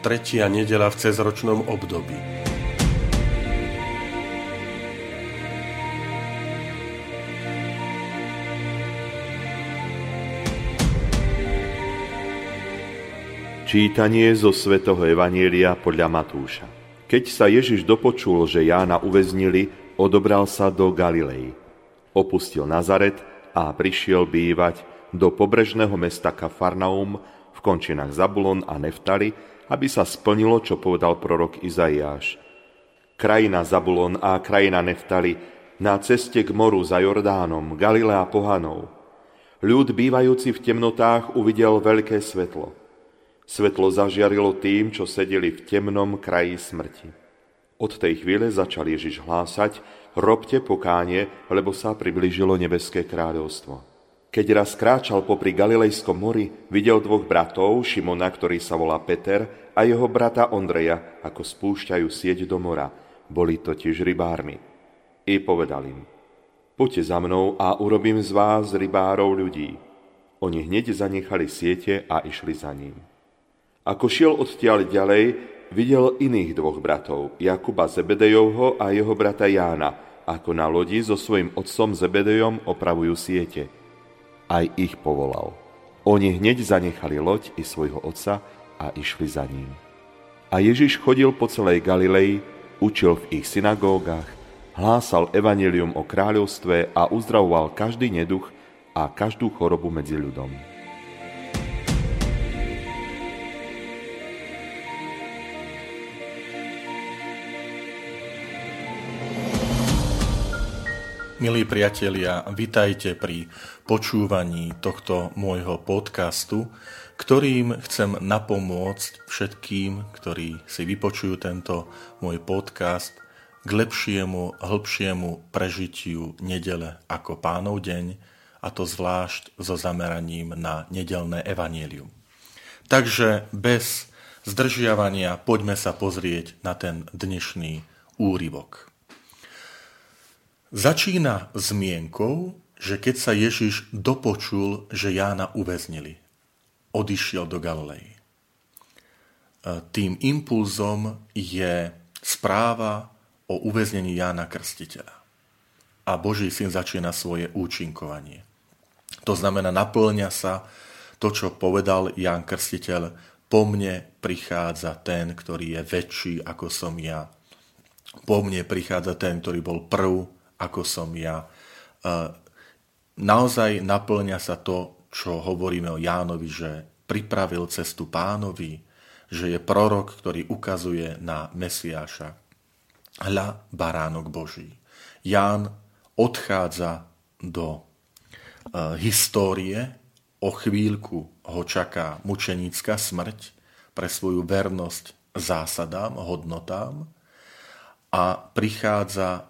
tretia nedela v cezročnom období. Čítanie zo svätého Evanielia podľa Matúša. Keď sa Ježiš dopočul, že Jána uväznili, odobral sa do Galilei. Opustil Nazaret a prišiel bývať do pobrežného mesta Kafarnaum v končinách Zabulon a Neftali, aby sa splnilo, čo povedal prorok Izaiáš. Krajina Zabulon a krajina Neftali na ceste k moru za Jordánom, Galilea pohanov. Ľud bývajúci v temnotách uvidel veľké svetlo. Svetlo zažiarilo tým, čo sedeli v temnom kraji smrti. Od tej chvíle začal Ježiš hlásať, robte pokánie, lebo sa priblížilo nebeské kráľovstvo. Keď raz kráčal popri Galilejskom mori, videl dvoch bratov, Šimona, ktorý sa volá Peter, a jeho brata Ondreja, ako spúšťajú sieť do mora. Boli totiž rybármi. I povedal im, poďte za mnou a urobím z vás rybárov ľudí. Oni hneď zanechali siete a išli za ním. Ako šiel odtiaľ ďalej, videl iných dvoch bratov, Jakuba Zebedejovho a jeho brata Jána, ako na lodi so svojim otcom Zebedejom opravujú siete – aj ich povolal. Oni hneď zanechali loď i svojho otca a išli za ním. A Ježiš chodil po celej Galilei, učil v ich synagógach, hlásal evanelium o kráľovstve a uzdravoval každý neduch a každú chorobu medzi ľudom. Milí priatelia, vitajte pri počúvaní tohto môjho podcastu, ktorým chcem napomôcť všetkým, ktorí si vypočujú tento môj podcast k lepšiemu, hĺbšiemu prežitiu nedele ako pánov deň, a to zvlášť so zameraním na nedelné evanielium. Takže bez zdržiavania poďme sa pozrieť na ten dnešný úryvok. Začína zmienkou, že keď sa Ježiš dopočul, že Jána uväznili, odišiel do Galilei. E, tým impulzom je správa o uväznení Jána Krstiteľa. A Boží syn začína svoje účinkovanie. To znamená, naplňa sa to, čo povedal Ján Krstiteľ, po mne prichádza ten, ktorý je väčší ako som ja. Po mne prichádza ten, ktorý bol prv ako som ja. Naozaj naplňa sa to, čo hovoríme o Jánovi, že pripravil cestu pánovi, že je prorok, ktorý ukazuje na Mesiáša. Hľa baránok Boží. Ján odchádza do e, histórie, o chvíľku ho čaká mučenická smrť pre svoju vernosť zásadám, hodnotám a prichádza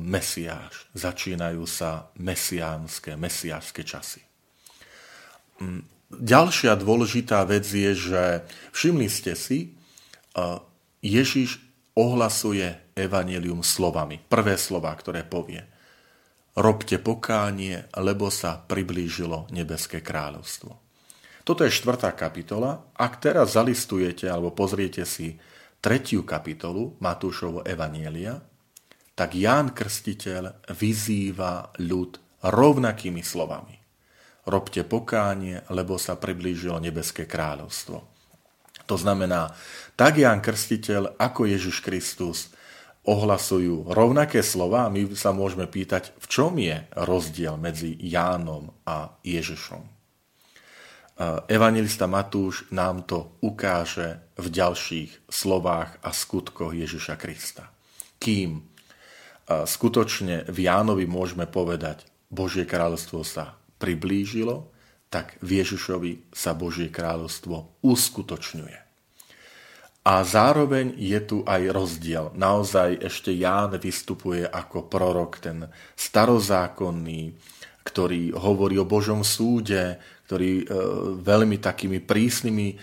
Mesiáš. Začínajú sa mesiánske, mesiášske časy. Mm, ďalšia dôležitá vec je, že všimli ste si, eh, Ježiš ohlasuje evanelium slovami. Prvé slova, ktoré povie. Robte pokánie, lebo sa priblížilo nebeské kráľovstvo. Toto je štvrtá kapitola. Ak teraz zalistujete alebo pozriete si tretiu kapitolu Matúšovo Evanielia, tak Ján Krstiteľ vyzýva ľud rovnakými slovami. Robte pokánie, lebo sa priblížilo nebeské kráľovstvo. To znamená, tak Ján Krstiteľ ako Ježiš Kristus ohlasujú rovnaké slova a my sa môžeme pýtať, v čom je rozdiel medzi Jánom a Ježišom. Evangelista Matúš nám to ukáže v ďalších slovách a skutkoch Ježiša Krista. Kým skutočne v Jánovi môžeme povedať, Božie kráľovstvo sa priblížilo, tak v Ježišovi sa Božie kráľovstvo uskutočňuje. A zároveň je tu aj rozdiel. Naozaj ešte Ján vystupuje ako prorok, ten starozákonný, ktorý hovorí o Božom súde, ktorý e, veľmi takými prísnymi e,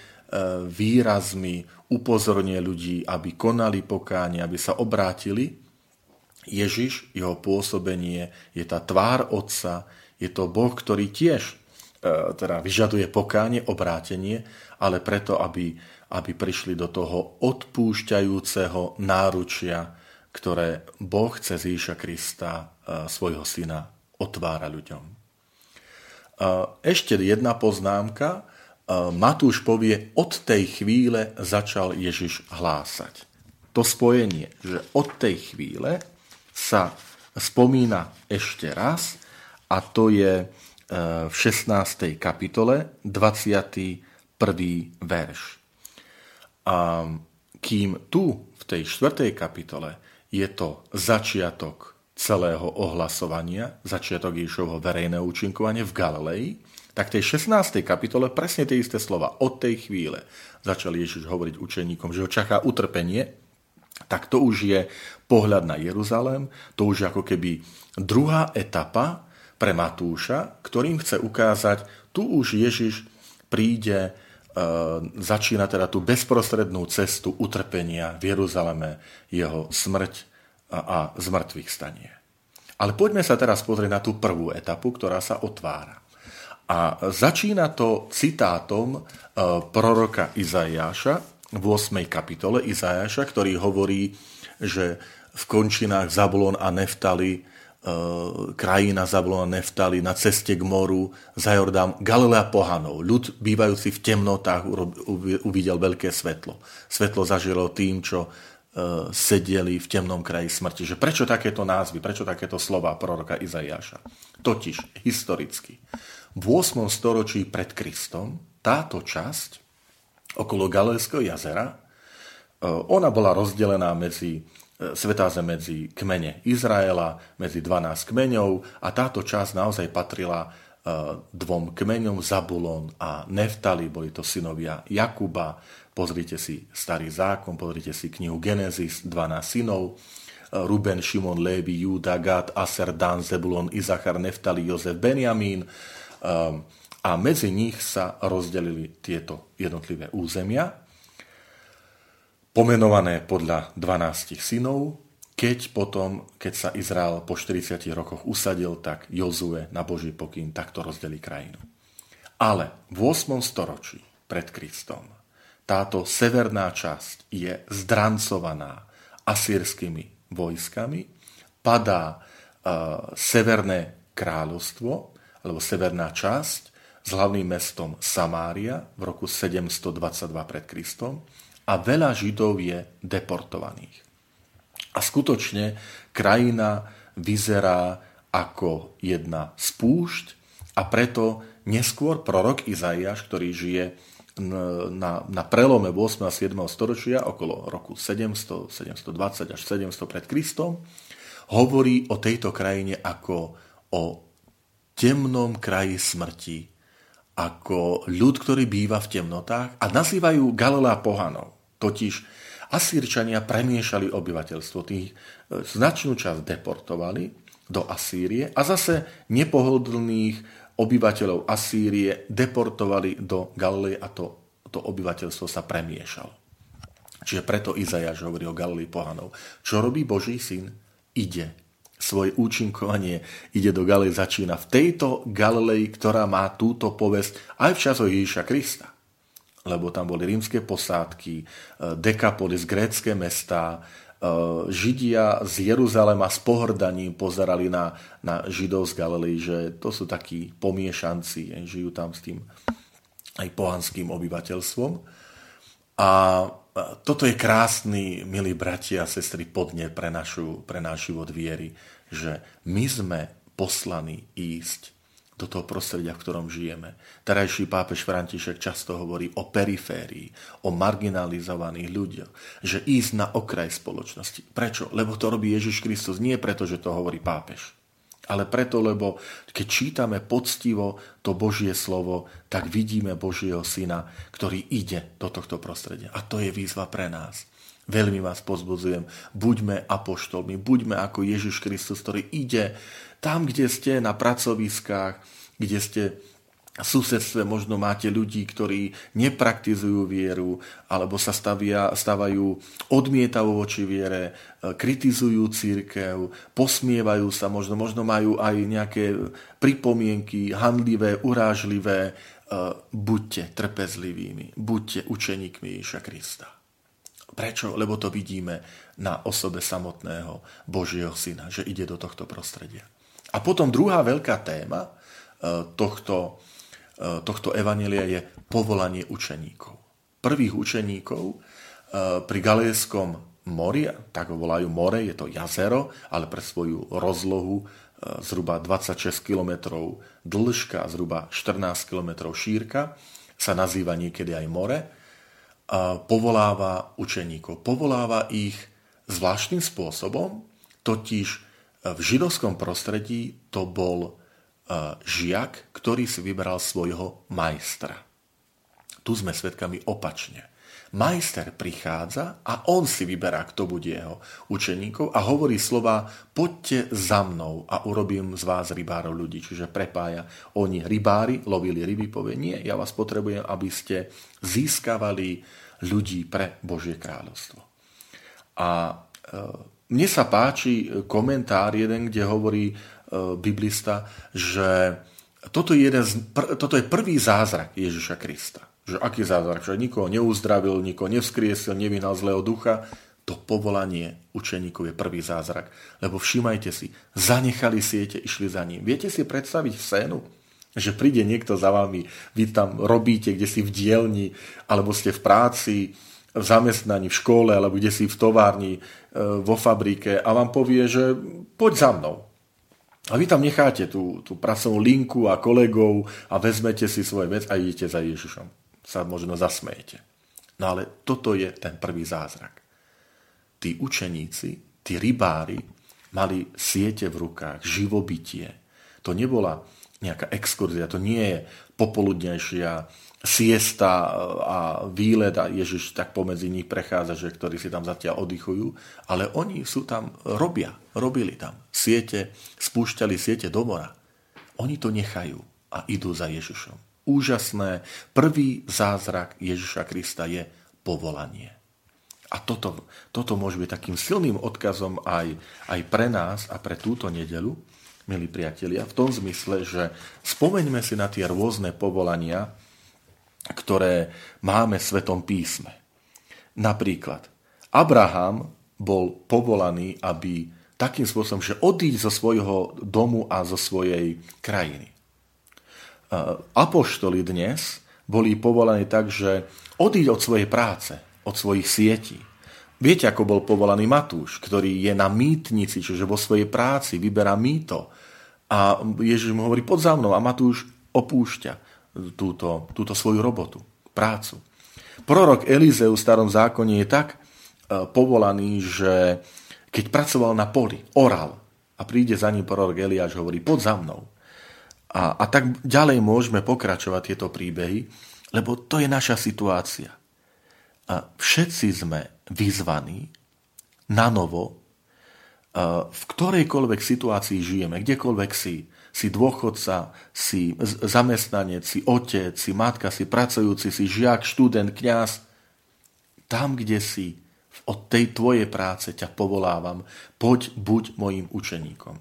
výrazmi upozorňuje ľudí, aby konali pokánie, aby sa obrátili. Ježiš, jeho pôsobenie je tá tvár Otca, je to Boh, ktorý tiež e, teda vyžaduje pokánie, obrátenie, ale preto, aby aby prišli do toho odpúšťajúceho náručia, ktoré Boh cez Ježiša Krista, e, svojho syna, otvára ľuďom. E, ešte jedna poznámka. Matúš povie, od tej chvíle začal Ježiš hlásať. To spojenie, že od tej chvíle sa spomína ešte raz a to je v 16. kapitole 21. verš. A kým tu, v tej štvrtej kapitole, je to začiatok celého ohlasovania, začiatok Ježišovho verejného účinkovania v Galilei, tak v tej 16. kapitole presne tie isté slova. Od tej chvíle začal Ježiš hovoriť učeníkom, že ho čaká utrpenie, tak to už je pohľad na Jeruzalém, to už ako keby druhá etapa pre Matúša, ktorým chce ukázať, tu už Ježiš príde E, začína teda tú bezprostrednú cestu utrpenia v Jeruzaleme, jeho smrť a, a zmrtvých stanie. Ale poďme sa teraz pozrieť na tú prvú etapu, ktorá sa otvára. A začína to citátom e, proroka Izajáša v 8. kapitole Izajáša, ktorý hovorí, že v končinách Zabulon a Neftali E, krajina Zabulona Neftali na ceste k moru, za Jordán, Galilea pohanov. Ľud bývajúci v temnotách uvidel veľké svetlo. Svetlo zažilo tým, čo e, sedeli v temnom kraji smrti. Že prečo takéto názvy, prečo takéto slova proroka Izaiáša? Totiž, historicky, v 8. storočí pred Kristom táto časť okolo Galilejského jazera, e, ona bola rozdelená medzi svetáze medzi kmene Izraela, medzi 12 kmeňov a táto časť naozaj patrila e, dvom kmeňom Zabulon a Neftali, boli to synovia Jakuba. Pozrite si starý zákon, pozrite si knihu Genesis, 12 synov. Ruben, Šimon, Lévi, Júda, Gad, Aser, Dan, Zebulon, Izachar, Neftali, Jozef, Benjamín. E, a medzi nich sa rozdelili tieto jednotlivé územia pomenované podľa 12 synov, keď potom, keď sa Izrael po 40 rokoch usadil, tak Jozue na Boží pokyn takto rozdelí krajinu. Ale v 8. storočí pred Kristom táto severná časť je zdrancovaná asýrskými vojskami, padá uh, severné kráľovstvo, alebo severná časť s hlavným mestom Samária v roku 722 pred Kristom a veľa Židov je deportovaných. A skutočne krajina vyzerá ako jedna spúšť a preto neskôr prorok Izaiáš, ktorý žije na, na prelome 8. a 7. storočia, okolo roku 700, 720 až 700 pred Kristom, hovorí o tejto krajine ako o temnom kraji smrti, ako ľud, ktorý býva v temnotách a nazývajú Galilea pohanov. Totiž Asýrčania premiešali obyvateľstvo, tých e, značnú časť deportovali do Asýrie a zase nepohodlných obyvateľov Asýrie deportovali do Galilei a to, to obyvateľstvo sa premiešalo. Čiže preto Izajaš hovorí o Galilei pohanov. Čo robí Boží syn? Ide. Svoje účinkovanie ide do Galilei, začína v tejto Galilei, ktorá má túto povesť aj v časoch Ježiša Krista lebo tam boli rímske posádky, e, Dekapolis, grécké mesta, e, Židia z Jeruzalema s pohrdaním pozerali na, na Židov z Galilei, že to sú takí pomiešanci, žijú tam s tým aj pohanským obyvateľstvom. A toto je krásny, milí bratia a sestry, podne pre, našu, pre náš život viery, že my sme poslaní ísť do toho prostredia, v ktorom žijeme. Terajší pápež František často hovorí o periférii, o marginalizovaných ľuďoch, že ísť na okraj spoločnosti. Prečo? Lebo to robí Ježiš Kristus nie preto, že to hovorí pápež, ale preto, lebo keď čítame poctivo to Božie slovo, tak vidíme Božieho syna, ktorý ide do tohto prostredia. A to je výzva pre nás. Veľmi vás pozbudzujem, buďme apoštolmi, buďme ako Ježiš Kristus, ktorý ide tam, kde ste na pracoviskách, kde ste susedstve možno máte ľudí, ktorí nepraktizujú vieru, alebo sa stavia, stavajú odmietavo voči viere, e, kritizujú církev, posmievajú sa, možno, možno majú aj nejaké pripomienky, handlivé, urážlivé. E, buďte trpezlivými, buďte učeníkmi Ježiša Krista. Prečo? Lebo to vidíme na osobe samotného Božieho Syna, že ide do tohto prostredia. A potom druhá veľká téma e, tohto tohto evanelia je povolanie učeníkov. Prvých učeníkov eh, pri Galejskom mori, tak ho volajú more, je to jazero, ale pre svoju rozlohu eh, zhruba 26 km dĺžka a zhruba 14 km šírka, sa nazýva niekedy aj more, povoláva učeníkov. Povoláva ich zvláštnym spôsobom, totiž v židovskom prostredí to bol žiak, ktorý si vybral svojho majstra. Tu sme svedkami opačne. Majster prichádza a on si vyberá, kto bude jeho učeníkov a hovorí slova poďte za mnou a urobím z vás rybárov ľudí. Čiže prepája. Oni rybári, lovili ryby, povie, nie, ja vás potrebujem, aby ste získavali ľudí pre Božie kráľovstvo. A e, mne sa páči komentár jeden, kde hovorí, E, biblista, že toto je, jeden z, pr, toto je prvý zázrak Ježiša Krista. Že aký zázrak? Že nikoho neuzdravil, nikoho nevzkriesil, nevyhnal zlého ducha. To povolanie učeníkov je prvý zázrak. Lebo všimajte si, zanechali siete, išli za ním. Viete si predstaviť scénu? Že príde niekto za vami, vy tam robíte, kde si v dielni, alebo ste v práci, v zamestnaní, v škole, alebo kde si v továrni, e, vo fabrike a vám povie, že poď za mnou. A vy tam necháte tú, tú pracovnú linku a kolegov a vezmete si svoje vec a idete za Ježišom. Sa možno zasmejete. No ale toto je ten prvý zázrak. Tí učeníci, tí rybári mali siete v rukách, živobytie. To nebola nejaká exkurzia, to nie je popoludnejšia siesta a výlet a Ježiš tak pomedzi nich prechádza, že ktorí si tam zatiaľ oddychujú, ale oni sú tam, robia, robili tam siete, spúšťali siete do mora. Oni to nechajú a idú za Ježišom. Úžasné, prvý zázrak Ježiša Krista je povolanie. A toto, toto môže byť takým silným odkazom aj, aj pre nás a pre túto nedelu, milí priatelia, v tom zmysle, že spomeňme si na tie rôzne povolania, ktoré máme v Svetom písme. Napríklad, Abraham bol povolaný, aby takým spôsobom, že odísť zo svojho domu a zo svojej krajiny. Apoštoli dnes boli povolaní tak, že odísť od svojej práce, od svojich sietí. Viete, ako bol povolaný Matúš, ktorý je na mýtnici, čiže vo svojej práci vyberá mýto. A Ježiš mu hovorí, pod za mnou. A Matúš opúšťa túto, túto svoju robotu, prácu. Prorok Elizeu v starom zákone je tak e, povolaný, že keď pracoval na poli, oral a príde za ním prorok Eliáš, hovorí, pod za mnou. A, a tak ďalej môžeme pokračovať tieto príbehy, lebo to je naša situácia. A všetci sme vyzvaní na novo, v ktorejkoľvek situácii žijeme, kdekoľvek si, si dôchodca, si zamestnanec, si otec, si matka, si pracujúci, si žiak, študent, kňaz. Tam, kde si, od tej tvojej práce ťa povolávam, poď, buď mojim učeníkom.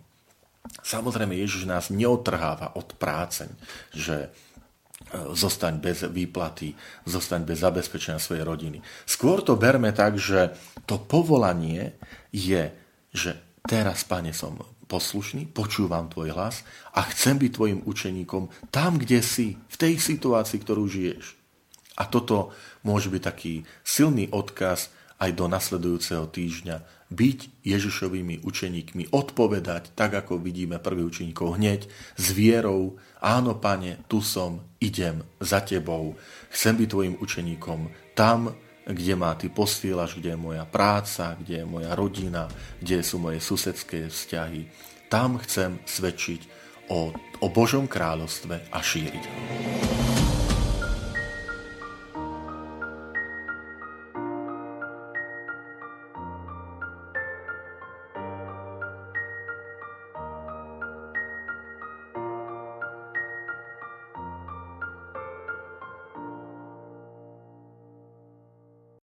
Samozrejme, Ježiš nás neotrháva od práce, že e, zostaň bez výplaty, zostaň bez zabezpečenia svojej rodiny. Skôr to berme tak, že to povolanie je, že teraz, pane, som poslušný, počúvam tvoj hlas a chcem byť tvojim učeníkom tam, kde si, v tej situácii, ktorú žiješ. A toto môže byť taký silný odkaz aj do nasledujúceho týždňa. Byť Ježišovými učeníkmi, odpovedať, tak ako vidíme prvých učeníkov hneď, s vierou, áno, pane, tu som, idem za tebou, chcem byť tvojim učeníkom tam, kde ma ty posielaš, kde je moja práca, kde je moja rodina, kde sú moje susedské vzťahy. tam chcem svedčiť o, o Božom kráľovstve a šíriť ho.